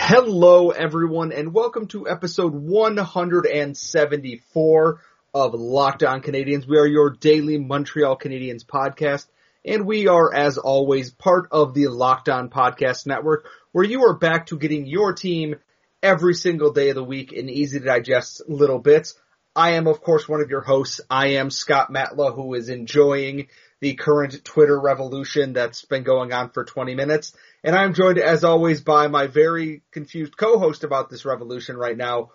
Hello, everyone, and welcome to episode 174 of Locked On Canadiens. We are your daily Montreal Canadiens podcast, and we are, as always, part of the Locked On Podcast Network, where you are back to getting your team every single day of the week in easy to digest little bits. I am, of course, one of your hosts. I am Scott Matla, who is enjoying the current Twitter revolution that's been going on for 20 minutes. And I'm joined, as always, by my very confused co-host about this revolution right now,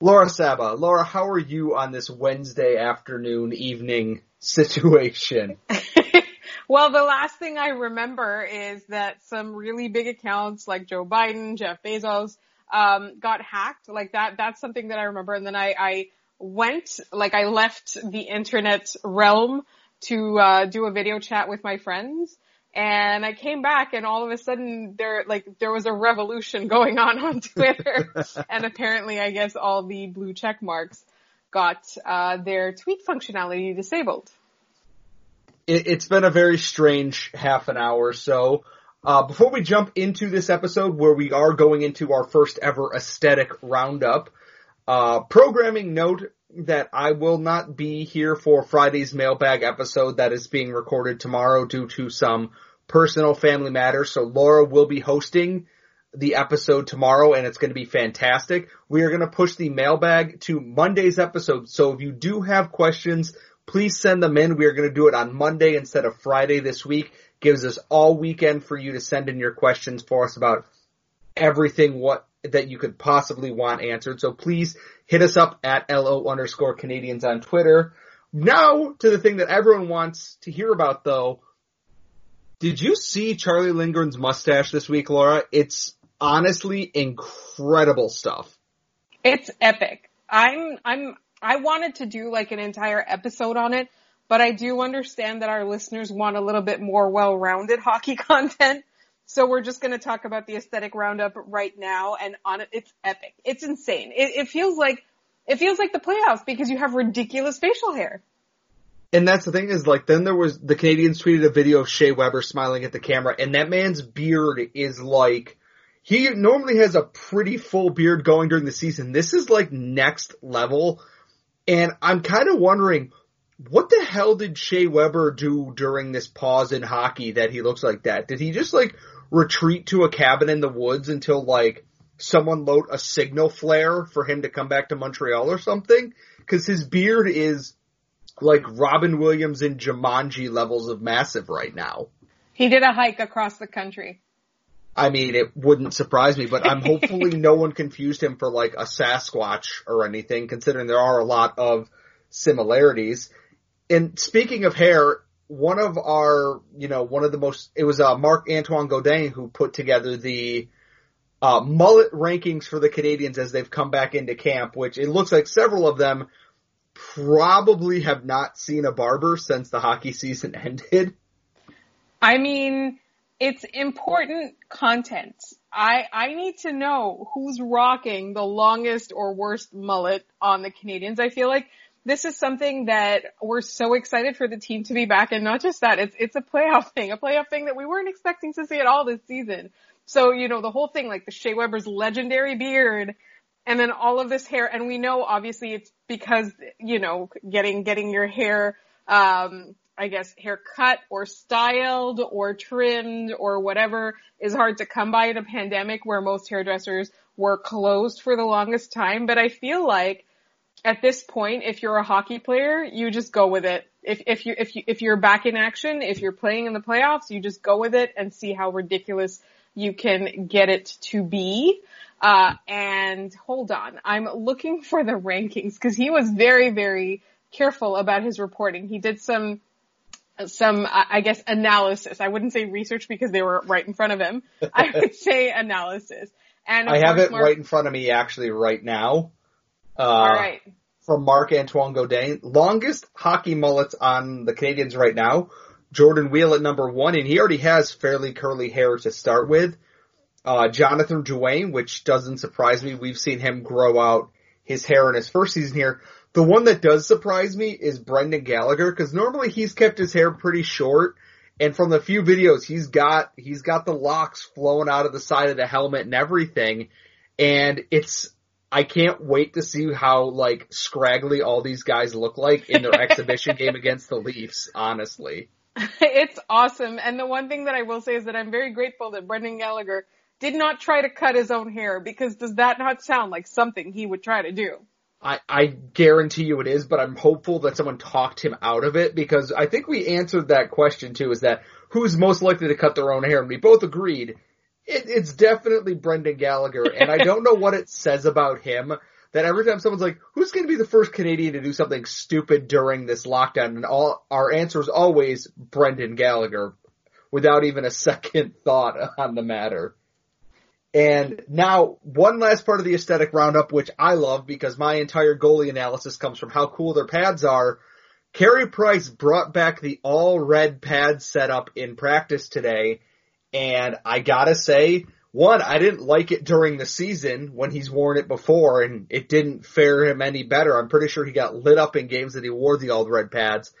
Laura Saba. Laura, how are you on this Wednesday afternoon, evening situation? well, the last thing I remember is that some really big accounts like Joe Biden, Jeff Bezos, um, got hacked. Like that, that's something that I remember. And then I, I went, like I left the internet realm to, uh, do a video chat with my friends. And I came back and all of a sudden there, like, there was a revolution going on on Twitter. and apparently I guess all the blue check marks got, uh, their tweet functionality disabled. It, has been a very strange half an hour or so. Uh, before we jump into this episode where we are going into our first ever aesthetic roundup, uh, programming note that I will not be here for Friday's mailbag episode that is being recorded tomorrow due to some personal family matters. So Laura will be hosting the episode tomorrow and it's going to be fantastic. We are going to push the mailbag to Monday's episode. So if you do have questions, please send them in. We are going to do it on Monday instead of Friday this week gives us all weekend for you to send in your questions for us about everything what that you could possibly want answered. So please hit us up at LO underscore Canadiens on Twitter. Now to the thing that everyone wants to hear about though. Did you see Charlie Lindgren's mustache this week, Laura? It's honestly incredible stuff. It's epic. I'm, I'm, I wanted to do like an entire episode on it but I do understand that our listeners want a little bit more well-rounded hockey content. So we're just going to talk about the aesthetic roundup right now and on it, it's epic. It's insane. It, it feels like, it feels like the playoffs because you have ridiculous facial hair. And that's the thing is like then there was the Canadiens tweeted a video of Shea Weber smiling at the camera and that man's beard is like he normally has a pretty full beard going during the season. This is like next level. And I'm kind of wondering what the hell did Shea Weber do during this pause in hockey that he looks like that? Did he just like retreat to a cabin in the woods until like someone load a signal flare for him to come back to Montreal or something? Cause his beard is like Robin Williams and Jumanji levels of massive right now. He did a hike across the country. I mean, it wouldn't surprise me, but I'm hopefully no one confused him for like a Sasquatch or anything, considering there are a lot of similarities and speaking of hair, one of our, you know, one of the most, it was uh, Marc Antoine Godin who put together the uh, mullet rankings for the Canadiens as they've come back into camp, which it looks like several of them probably have not seen a barber since the hockey season ended. I mean, it's important content. I I need to know who's rocking the longest or worst mullet on the Canadiens. I feel like this is something that we're so excited for the team to be back and not just that, it's, it's a playoff thing, a playoff thing that we weren't expecting to see at all this season. So, you know, the whole thing, like the Shea Weber's legendary beard and then all of this hair, and we know obviously it's because, you know, getting, getting your hair, um, I guess hair cut or styled or trimmed or whatever is hard to come by in a pandemic where most hairdressers were closed for the longest time. But I feel like at this point, if you're a hockey player, you just go with it. If, if you, if you, if you're back in action, if you're playing in the playoffs, you just go with it and see how ridiculous you can get it to be. Uh, and hold on, I'm looking for the rankings because he was very, very careful about his reporting. He did some, some, I guess, analysis. I wouldn't say research because they were right in front of him. I would say analysis. And I have it Mark, right in front of me actually right now. Uh, All right. From Marc Antoine Godin, longest hockey mullets on the Canadiens right now. Jordan Weal at number one, and he already has fairly curly hair to start with. Uh, Jonathan Drouin, which doesn't surprise me. We've seen him grow out his hair in his first season here. The one that does surprise me is Brendan Gallagher, because normally he's kept his hair pretty short, And from the few videos, he's got he's got the locks flowing out of the side of the helmet and everything. And it's I can't wait to see how like scraggly all these guys look like in their exhibition game against the Leafs, honestly. it's awesome. And the one thing that I will say is that I'm very grateful that Brendan Gallagher did not try to cut his own hair because does that not sound like something he would try to do? I, I guarantee you it is, but I'm hopeful that someone talked him out of it because I think we answered that question too is that who's most likely to cut their own hair and we both agreed it, it's definitely Brendan Gallagher and I don't know what it says about him that every time someone's like, who's going to be the first Canadian to do something stupid during this lockdown? And all our answer is always Brendan Gallagher without even a second thought on the matter. And now one last part of the aesthetic roundup, which I love because my entire goalie analysis comes from how cool their pads are. Carey Price brought back the all red pad setup in practice today. And I gotta say, one, I didn't like it during the season when he's worn it before and it didn't fare him any better. I'm pretty sure he got lit up in games that he wore the all red pads.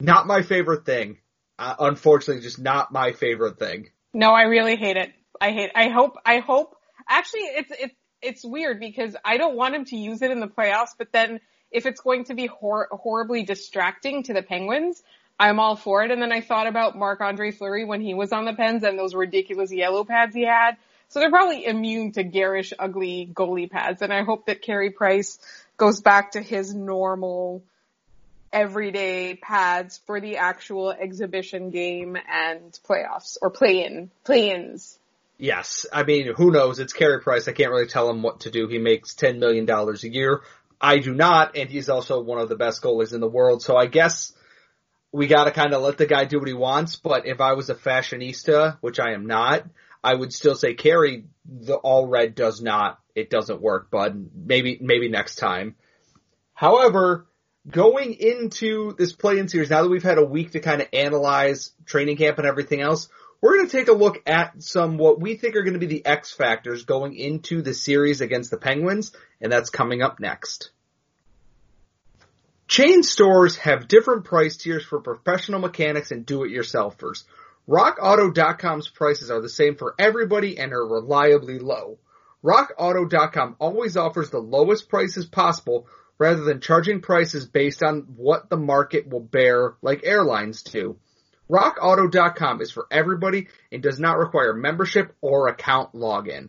Not my favorite thing. Uh, unfortunately, just not my favorite thing. No, I really hate it. I hate. I hope. I hope. Actually, it's it's it's weird because I don't want him to use it in the playoffs. But then, if it's going to be hor- horribly distracting to the Penguins, I'm all for it. And then I thought about Marc Andre Fleury when he was on the Pens and those ridiculous yellow pads he had. So they're probably immune to garish, ugly goalie pads. And I hope that Carey Price goes back to his normal everyday pads for the actual exhibition game and playoffs or play-in, play-ins. Yes. I mean, who knows? It's Carey Price. I can't really tell him what to do. He makes $10 million a year. I do not, and he's also one of the best goalies in the world. So I guess we gotta kind of let the guy do what he wants. But if I was a fashionista, which I am not, I would still say Carey, the all red does not, it doesn't work, bud. Maybe, maybe next time. However, going into this play-in series, now that we've had a week to kind of analyze training camp and everything else, we're going to take a look at some what we think are going to be the X factors going into the series against the Penguins, and that's coming up next. Chain stores have different price tiers for professional mechanics and do-it-yourselfers. RockAuto.com's prices are the same for everybody and are reliably low. RockAuto.com always offers the lowest prices possible rather than charging prices based on what the market will bear like airlines do. RockAuto.com is for everybody and does not require membership or account login.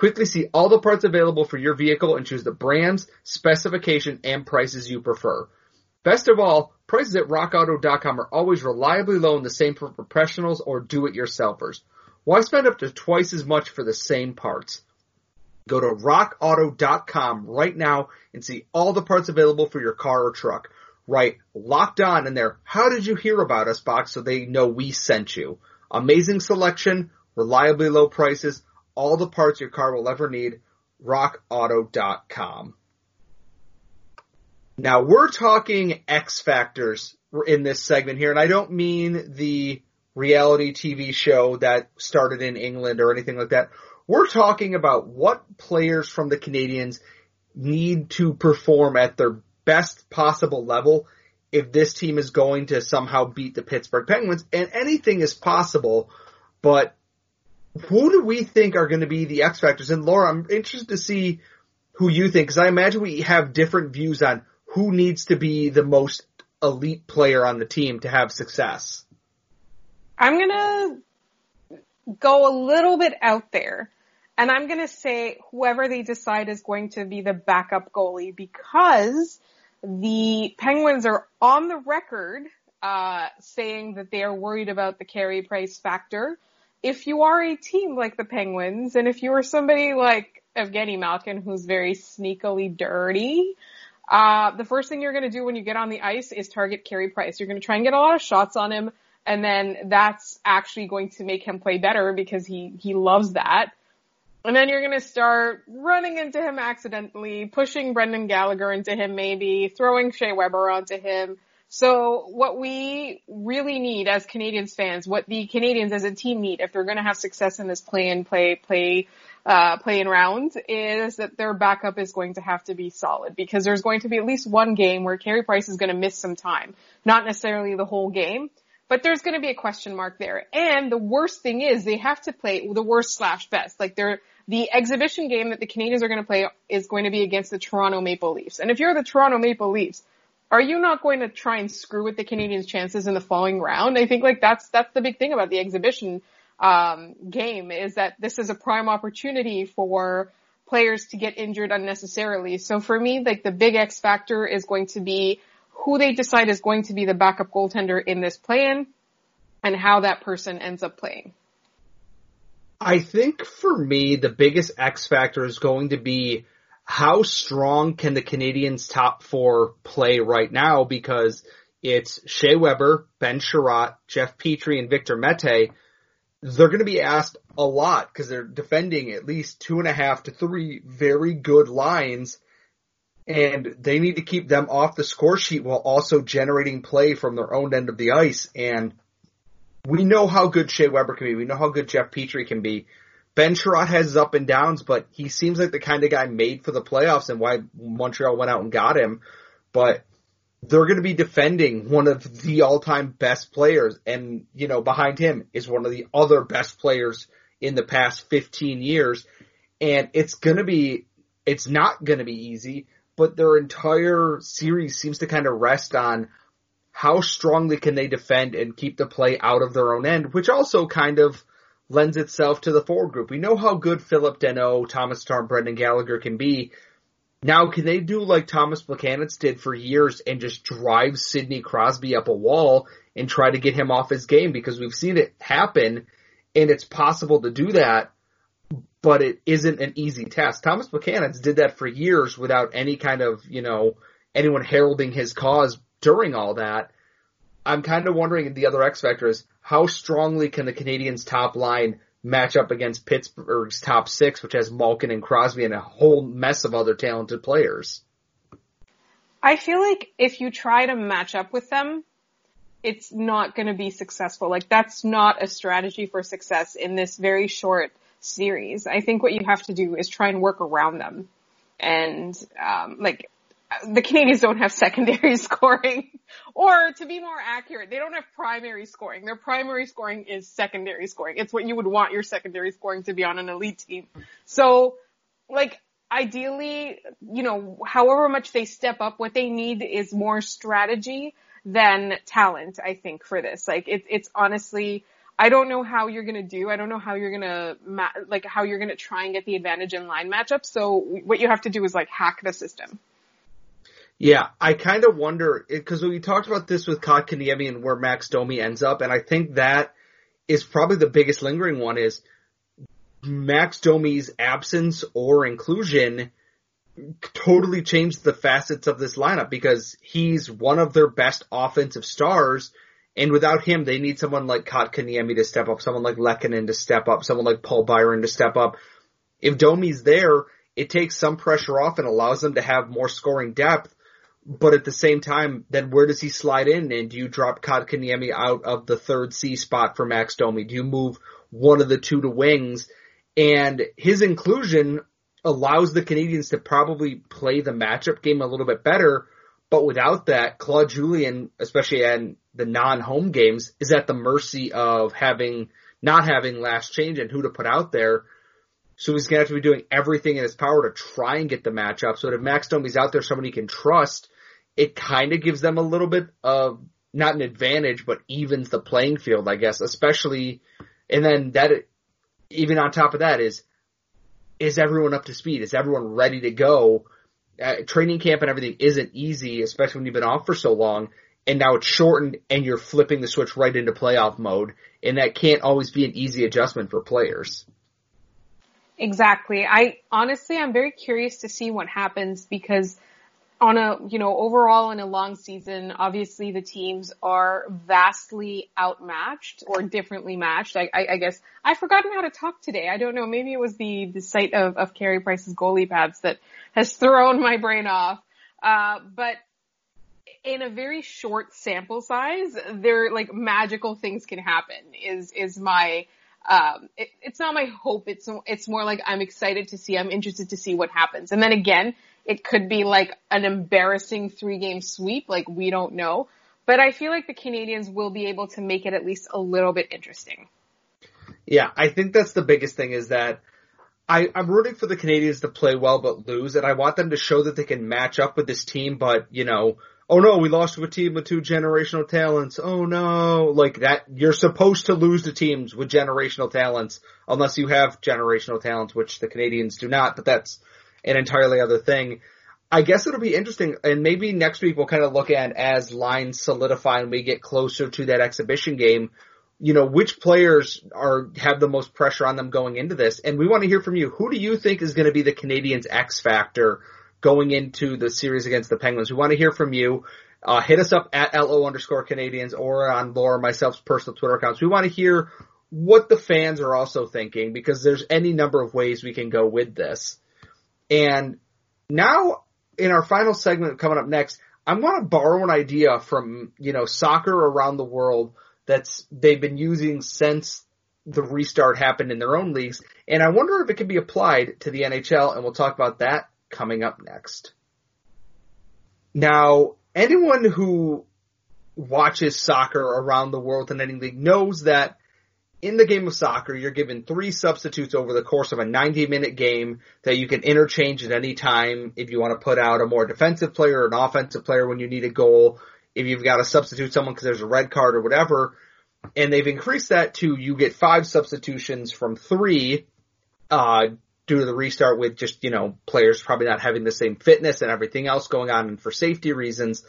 Quickly see all the parts available for your vehicle and choose the brands, specification, and prices you prefer. Best of all, prices at RockAuto.com are always reliably low and the same for professionals or do-it-yourselfers. Why spend up to twice as much for the same parts? Go to RockAuto.com right now and see all the parts available for your car or truck write locked on in their. How did you hear about us box so they know we sent you? Amazing selection, reliably low prices, all the parts your car will ever need. RockAuto.com. Now we're talking X factors in this segment here, and I don't mean the reality TV show that started in England or anything like that. We're talking about what players from the Canadiens need to perform at their best possible level if this team is going to somehow beat the Pittsburgh Penguins. And anything is possible, but who do we think are going to be the X factors? And Laura, I'm interested to see who you think, because I imagine we have different views on who needs to be the most elite player on the team to have success. I'm gonna go a little bit out there. And I'm going to say whoever they decide is going to be the backup goalie because the Penguins are on the record uh, saying that they are worried about the Carey Price factor. If you are a team like the Penguins, and if you are somebody like Evgeny Malkin, who's very sneakily dirty, uh, the first thing you're going to do when you get on the ice is target Carey Price. You're going to try and get a lot of shots on him, And then that's actually going to make him play better because he, he loves that. And then you're going to start running into him accidentally, pushing Brendan Gallagher into him maybe, throwing Shea Weber onto him. So what we really need as Canadiens fans, what the Canadiens as a team need if they're going to have success in this play and play, play, uh, play in rounds is that their backup is going to have to be solid because there's going to be at least one game where Carey Price is going to miss some time. Not necessarily the whole game, but there's going to be a question mark there. And the worst thing is they have to play the worst slash best. Like they're, the exhibition game that the Canadiens are going to play is going to be against the Toronto Maple Leafs. And if you're the Toronto Maple Leafs, are you not going to try and screw with the Canadiens' chances in the following round? I think like that's that's the big thing about the exhibition um, game is that this is a prime opportunity for players to get injured unnecessarily. So for me, like the big X factor is going to be who they decide is going to be the backup goaltender in this plan and how that person ends up playing. I think for me, the biggest X factor is going to be how strong can the Canadiens top four play right now? Because it's Shea Weber, Ben Chiarot, Jeff Petry, and Victor Mete. They're going to be asked a lot because they're defending at least two and a half to three very good lines and they need to keep them off the score sheet while also generating play from their own end of the ice. And we know how good Shea Weber can be. We know how good Jeff Petry can be. Ben Chiarot has his up and downs, but he seems like the kind of guy made for the playoffs and why Montreal went out and got him. But they're going to be defending one of the all-time best players. And, you know, behind him is one of the other best players in the past 15 years. And it's going to be, it's not going to be easy, but their entire series seems to kind of rest on how strongly can they defend and keep the play out of their own end, which also kind of lends itself to the forward group. We know how good Phillip Danault, Tomas Tatar, Brendan Gallagher can be. Now, can they do like Tomas Plekanec did for years and just drive Sidney Crosby up a wall and try to get him off his game? Because we've seen it happen and it's possible to do that, but it isn't an easy task. Tomas Plekanec did that for years without any kind of, you know, anyone heralding his cause during all that. I'm kind of wondering the other X factor is how strongly can the Canadiens top line match up against Pittsburgh's top six, which has Malkin and Crosby and a whole mess of other talented players? I feel like if you try to match up with them, it's not going to be successful. Like that's not a strategy for success in this very short series. I think what you have to do is try and work around them. And, um, like, the Canadiens don't have secondary scoring, or to be more accurate, they don't have primary scoring. Their primary scoring is secondary scoring. It's what you would want your secondary scoring to be on an elite team. So, like, ideally, you know, however much they step up, what they need is more strategy than talent, I think, for this. Like, it, it's honestly, I don't know how you're gonna do. I don't know how you're gonna, ma- like, how you're gonna try and get the advantage in line matchups. So what you have to do is like hack the system. Yeah, I kind of wonder because we talked about this with Kotkaniemi and where Max Domi ends up, and I think that is probably the biggest lingering one is Max Domi's absence or inclusion totally changed the facets of this lineup because he's one of their best offensive stars, and without him, they need someone like Kotkaniemi to step up, someone like Lehkonen to step up, someone like Paul Byron to step up. If Domi's there, it takes some pressure off and allows them to have more scoring depth but at the same time, then where does he slide in? And do you drop Kotkaniemi out of the third C spot for Max Domi? Do you move one of the two to wings? And his inclusion allows the Canadiens to probably play the matchup game a little bit better. But without that, Claude Julien, especially in the non-home games, is at the mercy of having, not having last change and who to put out there. So he's gonna have to be doing everything in his power to try and get the matchup. So if Max Domi's out there, somebody can trust, it kind of gives them a little bit of not an advantage, but evens the playing field, I guess. Especially, and then that even on top of that is is everyone up to speed? Is everyone ready to go? Uh, training camp and everything isn't easy, especially when you've been off for so long. And now it's shortened, and you're flipping the switch right into playoff mode, and that can't always be an easy adjustment for players. Exactly. I honestly, I'm very curious to see what happens because on a, you know, overall in a long season, obviously the teams are vastly outmatched or differently matched. I, I, I guess I've forgotten how to talk today. I don't know. Maybe it was the, the sight of, of Carey Price's goalie pads that has thrown my brain off. Uh, but in a very short sample size, there like magical things can happen is, is my, um, it, it's not my hope. It's, it's more like I'm excited to see, I'm interested to see what happens. And then again, it could be like an embarrassing three game sweep. Like we don't know. But I feel like the Canadiens will be able to make it at least a little bit interesting. Yeah, I think that's the biggest thing is that I, I'm rooting for the Canadiens to play well but lose, and I want them to show that they can match up with this team, but, you know, oh no, we lost to a team with two generational talents. Oh no, like that, you're supposed to lose to teams with generational talents unless you have generational talents, which the Canadiens do not, but that's an entirely other thing. I guess it'll be interesting, and maybe next week we'll kind of look at as lines solidify and we get closer to that exhibition game. You know, which players are have the most pressure on them going into this, and we want to hear from you. Who do you think is going to be the Canadiens' X factor going into the series against the Penguins? We want to hear from you. Uh, hit us up at lo underscore Canadiens or on Laura myself's personal Twitter accounts. We want to hear what the fans are also thinking because there's any number of ways we can go with this. And now in our final segment coming up next, I'm going to borrow an idea from, you know, soccer around the world that's they've been using since the restart happened in their own leagues. And I wonder if it can be applied to the NHL and we'll talk about that coming up next. Now, anyone who watches soccer around the world in any league knows that in the game of soccer, you're given three substitutes over the course of a 90 minute game that you can interchange at any time if you want to put out a more defensive player or an offensive player when you need a goal, if you've got to substitute someone because there's a red card or whatever. And they've increased that to you get five substitutions from three, uh, due to the restart with just, you know, players probably not having the same fitness and everything else going on and for safety reasons.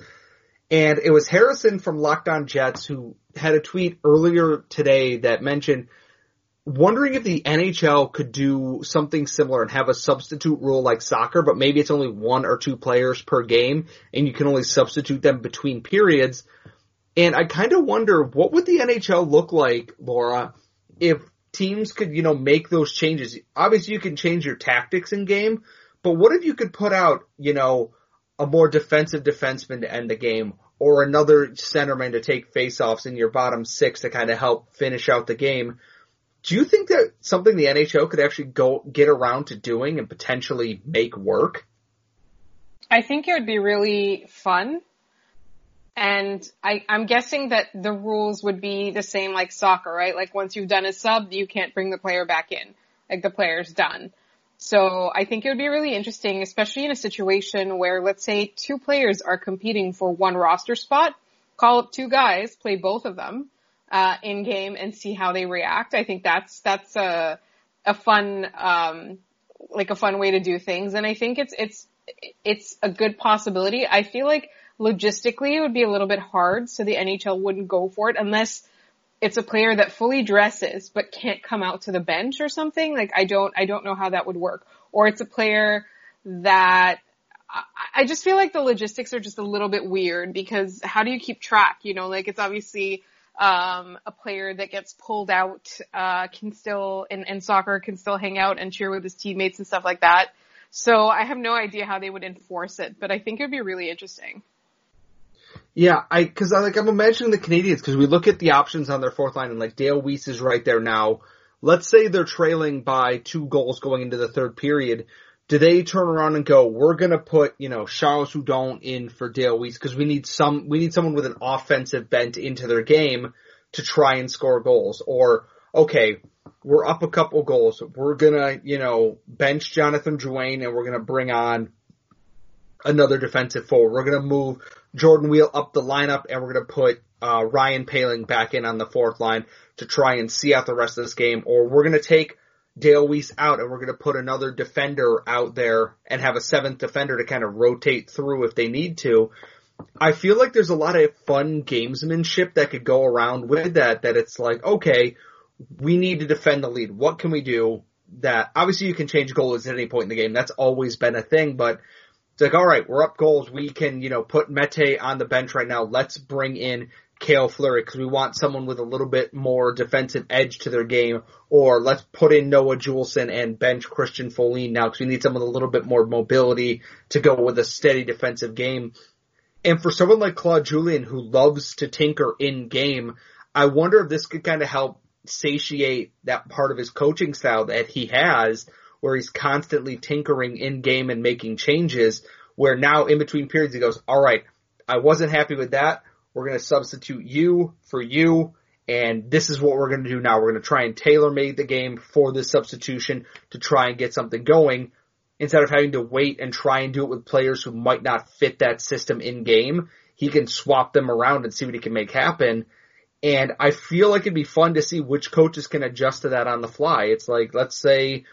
And it was Harrison from Locked On Jets who had a tweet earlier today that mentioned wondering if the NHL could do something similar and have a substitute rule like soccer, but maybe it's only one or two players per game and you can only substitute them between periods. And I kind of wonder what would the NHL look like, Laura, if teams could, you know, make those changes. Obviously you can change your tactics in game, but what if you could put out, you know, a more defensive defenseman to end the game or another centerman to take faceoffs in your bottom six to kind of help finish out the game. Do you think that something the NHL could actually go get around to doing and potentially make work? I think it would be really fun. And I, I'm guessing that the rules would be the same like soccer, right? Like once you've done a sub, you can't bring the player back in. Like the player's done. So I think it would be really interesting, especially in a situation where let's say two players are competing for one roster spot, call up two guys, play both of them, uh, in game and see how they react. I think that's, that's a, a fun, um, like a fun way to do things. And I think it's, it's, it's a good possibility. I feel like logistically it would be a little bit hard so the NHL wouldn't go for it unless it's a player that fully dresses but can't come out to the bench or something. Like I don't, I don't know how that would work. Or it's a player that I just feel like the logistics are just a little bit weird because how do you keep track? You know, like it's obviously um, a player that gets pulled out uh, can still in, in soccer can still hang out and cheer with his teammates and stuff like that. So I have no idea how they would enforce it, but I think it would be really interesting. Yeah, I because I like I'm imagining the Canadiens because we look at the options on their fourth line and like Dale Weise is right there now. Let's say they're trailing by two goals going into the third period. Do they turn around and go, we're gonna put, you know, Charles Hudon in for Dale Weise because we need some, we need someone with an offensive bent into their game to try and score goals. Or, okay, we're up a couple goals. We're gonna, you know, bench Jonathan Drouin and we're gonna bring on another defensive forward. We're gonna move Jordan Weal up the lineup, and we're going to put uh, Ryan Poehling back in on the fourth line to try and see out the rest of this game, or we're going to take Dale Weise out and we're going to put another defender out there and have a seventh defender to kind of rotate through if they need to. I feel like there's a lot of fun gamesmanship that could go around with that, that it's like, okay, we need to defend the lead. What can we do that, obviously you can change goals at any point in the game. That's always been a thing, but It's like, all right, we're up goals. We can, you know, put Mete on the bench right now. Let's bring in Cale Fleury because we want someone with a little bit more defensive edge to their game. Or let's put in Noah Juulsen and bench Christian Folin now because we need someone with a little bit more mobility to go with a steady defensive game. And for someone like Claude Julien who loves to tinker in game, I wonder if this could kind of help satiate that part of his coaching style that he has where he's constantly tinkering in game and making changes where now in between periods he goes, all right, I wasn't happy with that. We're going to substitute you for you. And this is what we're going to do now. We're going to try and tailor make the game for this substitution to try and get something going instead of having to wait and try and do it with players who might not fit that system in game. He can swap them around and see what he can make happen. And I feel like it'd be fun to see which coaches can adjust to that on the fly. It's like, let's say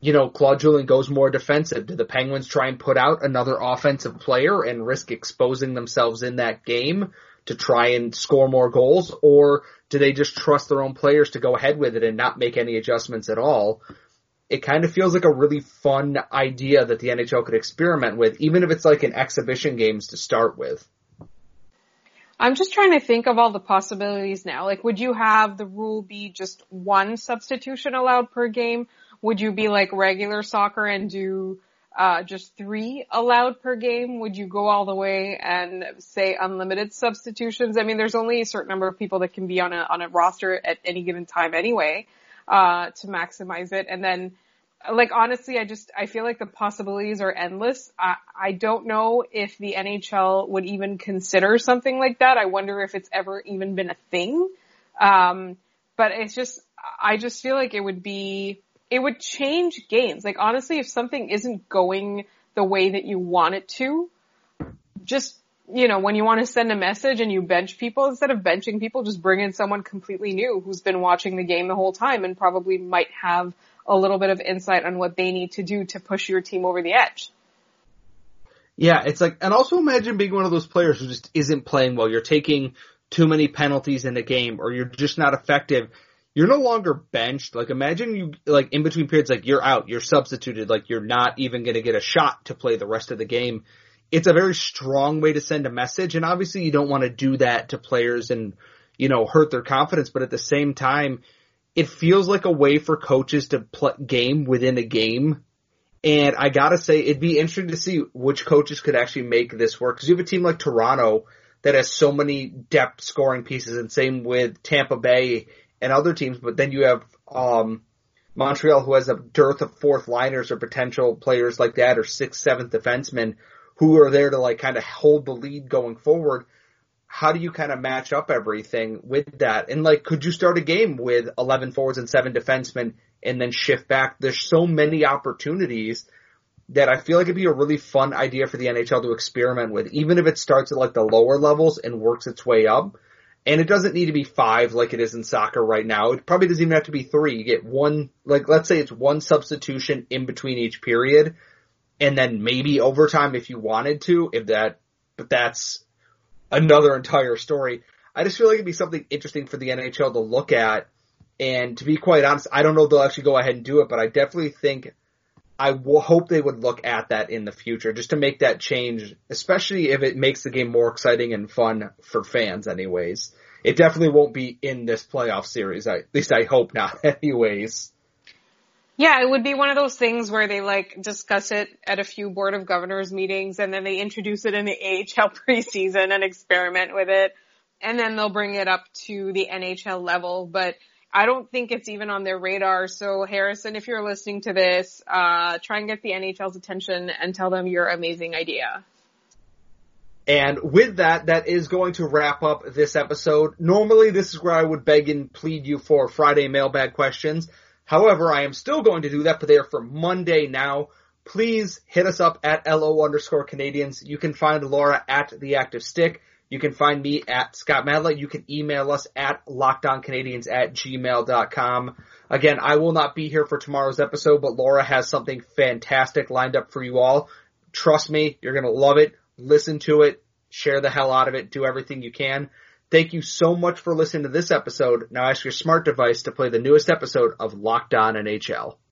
you know, Claude Julien goes more defensive. Do the Penguins try and put out another offensive player and risk exposing themselves in that game to try and score more goals? Or do they just trust their own players to go ahead with it and not make any adjustments at all? It kind of feels like a really fun idea that the NHL could experiment with, even if it's like an exhibition games to start with. I'm just trying to think of all the possibilities now. Like, would you have the rule be just one substitution allowed per game? Would you be like regular soccer and do uh, just three allowed per game? Would you go all the way and say unlimited substitutions? I mean, there's only a certain number of people that can be on a on a roster at any given time anyway, uh, to maximize it. And then, like honestly, I just I feel like the possibilities are endless. I I don't know if the NHL would even consider something like that. I wonder if it's ever even been a thing. Um, but it's just I just feel like it would be it would change games. Like honestly, if something isn't going the way that you want it to, just, you know, when you want to send a message and you bench people, instead of benching people, just bring in someone completely new who's been watching the game the whole time and probably might have a little bit of insight on what they need to do to push your team over the edge. Yeah, it's like, and also imagine being one of those players who just isn't playing well. You're taking too many penalties in a game or you're just not effective you're no longer benched. Like imagine you like in between periods, like you're out, you're substituted, like you're not even going to get a shot to play the rest of the game. It's a very strong way to send a message, and obviously you don't want to do that to players and you know hurt their confidence, but at the same time, it feels like a way for coaches to play game within a game. And I gotta say, it'd be interesting to see which coaches could actually make this work. Cause you have a team like Toronto that has so many depth scoring pieces and same with Tampa Bay and other teams, but then you have um, Montreal who has a dearth of fourth liners or potential players like that or sixth, seventh defensemen who are there to like kind of hold the lead going forward. How do you kind of match up everything with that? And like, could you start a game with 11 forwards and seven defensemen and then shift back? There's so many opportunities that I feel like it'd be a really fun idea for the NHL to experiment with, even if it starts at like the lower levels and works its way up and it doesn't need to be five like it is in soccer right now. It probably doesn't even have to be three. You get one, like let's say it's one substitution in between each period, and then maybe overtime if you wanted to, if that, but that's another entire story. I just feel like it'd be something interesting for the NHL to look at. And to be quite honest, I don't know if they'll actually go ahead and do it, but I definitely think I hope they would look at that in the future just to make that change, especially if it makes the game more exciting and fun for fans anyways. It definitely won't be in this playoff series. I, at least I hope not anyways. Yeah, it would be one of those things where they like discuss it at a few board of governors meetings and then they introduce it in the AHL preseason and experiment with it. And then they'll bring it up to the NHL level. But I don't think it's even on their radar. So Harrison, if you're listening to this, uh, try and get the NHL's attention and tell them your amazing idea. And with that, that is going to wrap up this episode. Normally this is where I would beg and plead you for Friday mailbag questions. However, I am still going to do that, but they are for Monday now. Please hit us up at LO underscore Canadiens. You can find Laura at the active stick. You can find me at Scott Matla. You can email us at lockdowncanadians at gmail.com. Again, I will not be here for tomorrow's episode, but Laura has something fantastic lined up for you all. Trust me, you're gonna love it. Listen to it, share the hell out of it, do everything you can. Thank you so much for listening to this episode. Now ask your smart device to play the newest episode of Locked On NHL.